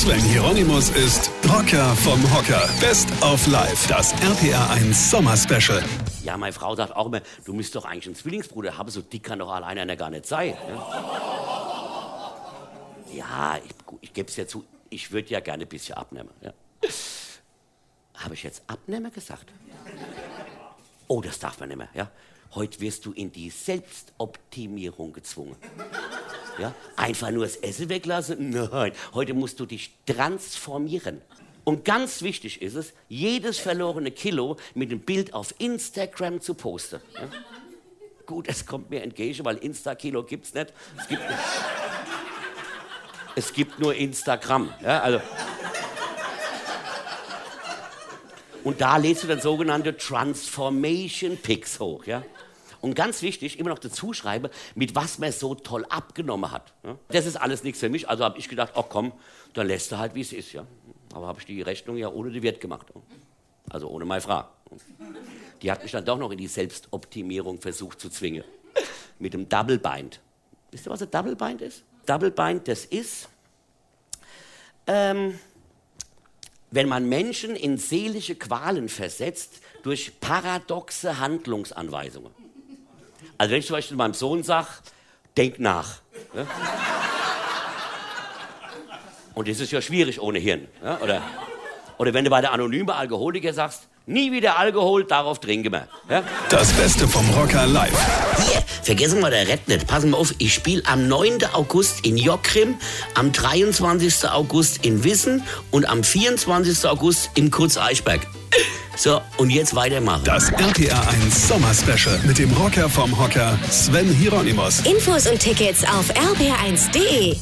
Sven Hieronymus ist Rocker vom Hocker. Best of Life, das RPR1 Sommer Special. Ja, meine Frau sagt auch immer, du müsst doch eigentlich einen Zwillingsbruder haben, so dick kann doch alleine einer gar nicht sein. Ne? Ja, ich, ich gebe es ja zu, ich würde ja gerne ein bisschen abnehmen. Ja. Habe ich jetzt abnehmen gesagt? Oh, das darf man nicht mehr. Ja? Heute wirst du in die Selbstoptimierung gezwungen. Ja? Einfach nur das Essen weglassen? Nein, heute musst du dich transformieren. Und ganz wichtig ist es, jedes verlorene Kilo mit einem Bild auf Instagram zu posten. Ja? Gut, es kommt mir entgegen, weil Insta-Kilo gibt es nicht. Es gibt, es gibt nur Instagram. Ja? Also, und da lädst du dann sogenannte Transformation Pics hoch. Ja? Und ganz wichtig, immer noch dazu schreibe, mit was man so toll abgenommen hat. Ja? Das ist alles nichts für mich. Also habe ich gedacht, oh komm, dann lässt du halt, wie es ist. Ja? Aber habe ich die Rechnung ja ohne die Wirt gemacht. Also ohne meine Frau. Die hat mich dann doch noch in die Selbstoptimierung versucht zu zwingen. Mit dem Double Bind. Wisst ihr, was ein Double Bind ist? Double Bind, das ist, ähm, wenn man Menschen in seelische Qualen versetzt durch paradoxe Handlungsanweisungen. Also wenn ich zum Beispiel meinem Sohn sage, denk nach. Ne? Und das ist ja schwierig ohne Hirn. Ja? Oder, oder wenn du bei der anonymen Alkoholiker sagst, nie wieder Alkohol, darauf trinken wir. Ja? Das Beste vom Rocker live. Hier, vergessen wir der Red nicht. Passen wir auf, ich spiele am 9. August in Jockrim, am 23. August in Wissen und am 24. August in Kurz-Eichberg. So, und jetzt weitermachen. Das RPR1 Sommer Special mit dem Rocker vom Hocker Sven Hieronymus. Infos und Tickets auf rpr1.de.